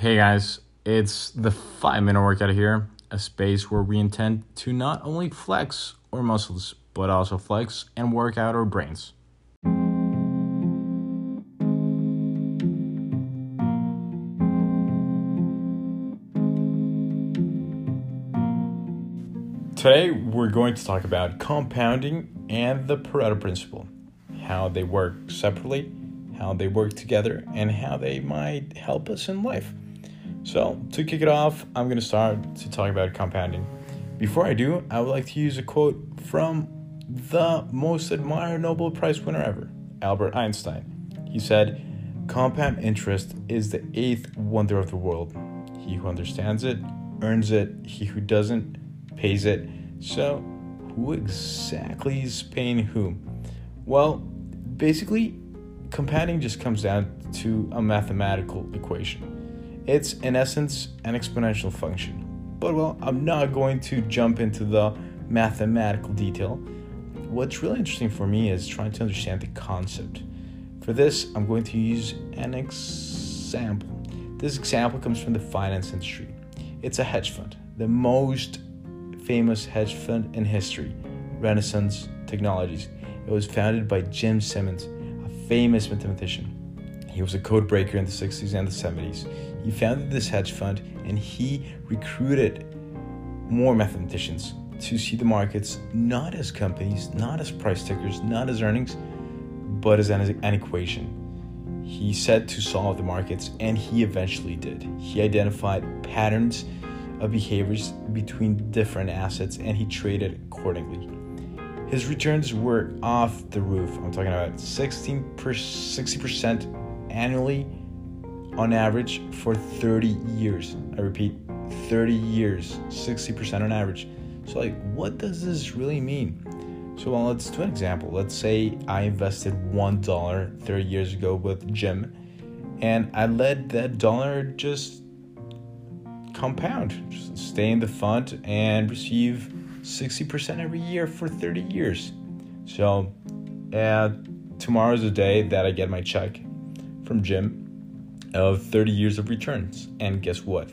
Hey guys, it's the 5 minute workout here, a space where we intend to not only flex our muscles, but also flex and work out our brains. Today, we're going to talk about compounding and the Pareto principle, how they work separately, how they work together, and how they might help us in life. So, to kick it off, I'm going to start to talk about compounding. Before I do, I would like to use a quote from the most admired Nobel Prize winner ever, Albert Einstein. He said, Compound interest is the eighth wonder of the world. He who understands it earns it, he who doesn't pays it. So, who exactly is paying whom? Well, basically, compounding just comes down to a mathematical equation. It's, in essence, an exponential function. But, well, I'm not going to jump into the mathematical detail. What's really interesting for me is trying to understand the concept. For this, I'm going to use an example. This example comes from the finance industry. It's a hedge fund, the most famous hedge fund in history, Renaissance Technologies. It was founded by Jim Simons, a famous mathematician. He was a code breaker in the 60s and the 70s. He founded this hedge fund and he recruited more mathematicians to see the markets not as companies, not as price tickers, not as earnings, but as an, an equation. He said to solve the markets, and he eventually did. He identified patterns of behaviors between different assets and he traded accordingly. His returns were off the roof. I'm talking about 16 per 60% annually on average for 30 years. I repeat, 30 years, 60% on average. So, like, what does this really mean? So, well, let's do an example. Let's say I invested $1 30 years ago with Jim, and I let that dollar just compound, just stay in the fund and receive 60% every year for 30 years. So, uh, tomorrow's the day that I get my check from Jim of 30 years of returns. And guess what?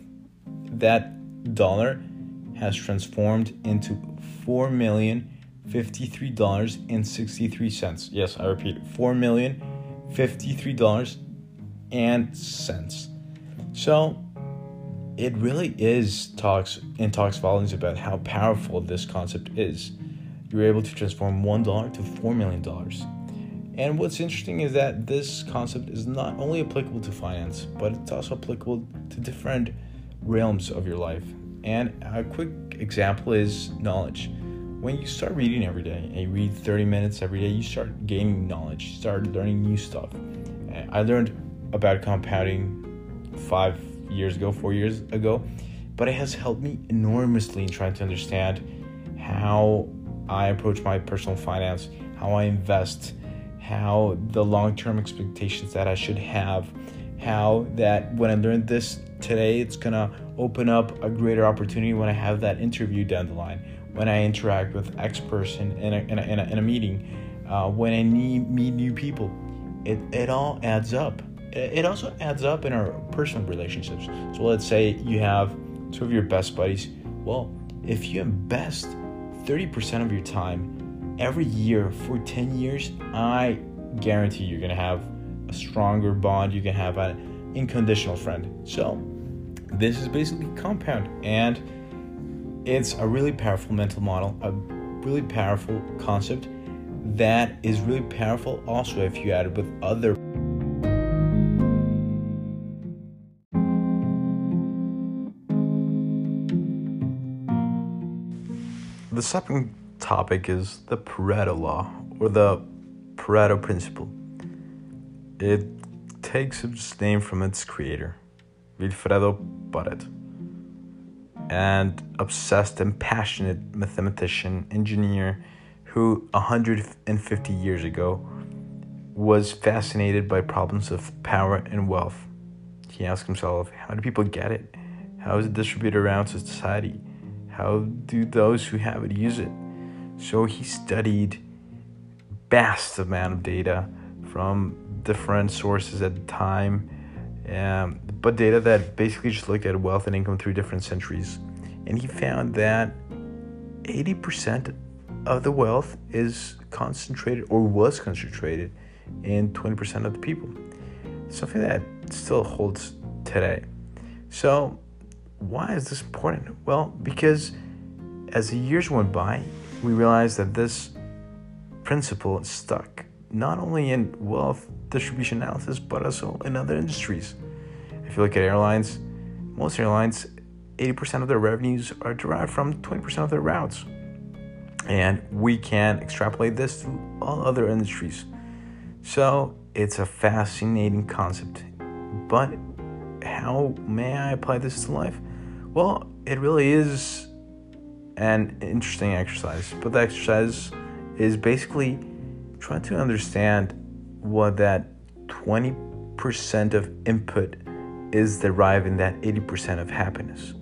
That dollar has transformed into four million fifty-three dollars and sixty-three cents. Yes, I repeat, four million fifty-three dollars and cents. So it really is talks and talks volumes about how powerful this concept is. You're able to transform one dollar to four million dollars. And what's interesting is that this concept is not only applicable to finance, but it's also applicable to different realms of your life. And a quick example is knowledge. When you start reading every day and you read 30 minutes every day, you start gaining knowledge, you start learning new stuff. I learned about compounding five years ago, four years ago, but it has helped me enormously in trying to understand how I approach my personal finance, how I invest, how the long term expectations that I should have, how that when I learn this today, it's gonna open up a greater opportunity when I have that interview down the line, when I interact with X person in a, in a, in a, in a meeting, uh, when I need, meet new people. It, it all adds up. It also adds up in our personal relationships. So let's say you have two of your best buddies. Well, if you invest 30% of your time every year for 10 years, I guarantee you're to have a stronger bond. You can have an unconditional friend. So, this is basically compound, and it's a really powerful mental model, a really powerful concept that is really powerful also if you add it with other The second topic is the Pareto law or the Pareto principle. It takes its name from its creator, Vilfredo Pareto, and obsessed and passionate mathematician, engineer who 150 years ago was fascinated by problems of power and wealth. He asked himself, how do people get it? How is it distributed around society? How do those who have it use it? So he studied vast amount of data from different sources at the time um, but data that basically just looked at wealth and income through different centuries. And he found that 80% of the wealth is concentrated or was concentrated in 20% of the people. Something that still holds today. So, why is this important? Well, because as the years went by, we realized that this principle stuck not only in wealth distribution analysis, but also in other industries. If you look at airlines, most airlines, 80% of their revenues are derived from 20% of their routes. And we can extrapolate this to all other industries. So it's a fascinating concept. But how may I apply this to life? Well, it really is an interesting exercise. But the exercise is basically trying to understand what that 20% of input is deriving that 80% of happiness.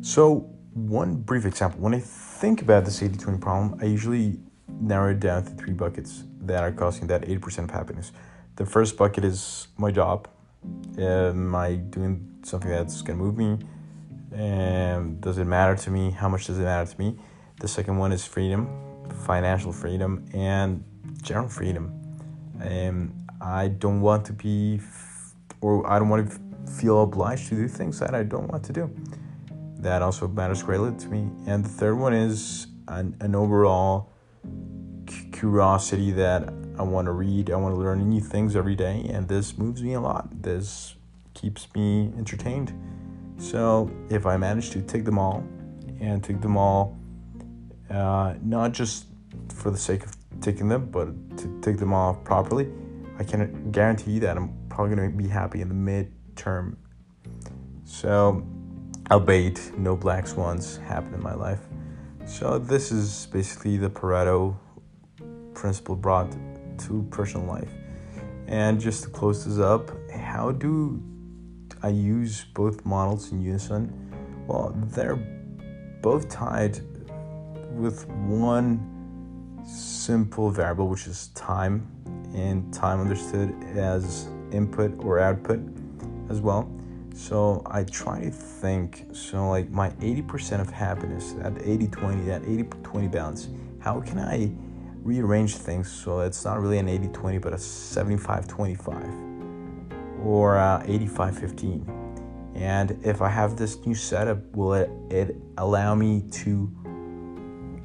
So, one brief example when I think about this 80 20 problem, I usually narrow it down to three buckets that are causing that 80% of happiness. The first bucket is my job. Am I doing something that's gonna move me? And does it matter to me? How much does it matter to me? The second one is freedom, financial freedom, and general freedom. And I don't want to be, or I don't want to feel obliged to do things that I don't want to do. That also matters greatly to me. And the third one is an, an overall curiosity that I want to read, I want to learn new things every day, and this moves me a lot. This keeps me entertained. So if I manage to take them all and take them all, uh, not just for the sake of taking them, but to take them off properly, I can guarantee that I'm probably going to be happy in the midterm. So, albeit no black swans happen in my life. So, this is basically the Pareto principle brought to personal life. And just to close this up, how do I use both models in unison. Well, they're both tied with one simple variable, which is time, and time understood as input or output as well. So I try to think, so like my 80% of happiness, that 80 20, that 80 20 balance, how can I rearrange things so it's not really an 80 20, but a 75 25? or uh, 8515 and if I have this new setup will it, it allow me to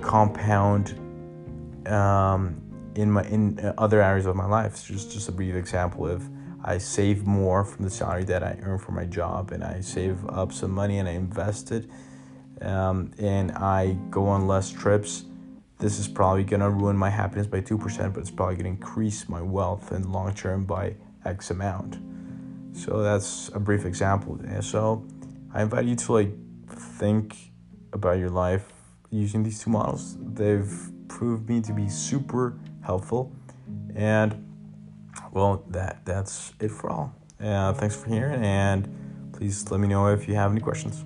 compound um, in my in other areas of my life just just a brief example if I save more from the salary that I earn for my job and I save up some money and I invest it um, and I go on less trips this is probably gonna ruin my happiness by 2% but it's probably gonna increase my wealth in long term by X amount so that's a brief example. And so I invite you to like think about your life using these two models. They've proved me to be super helpful. And well, that that's it for all. Uh, thanks for hearing, and please let me know if you have any questions.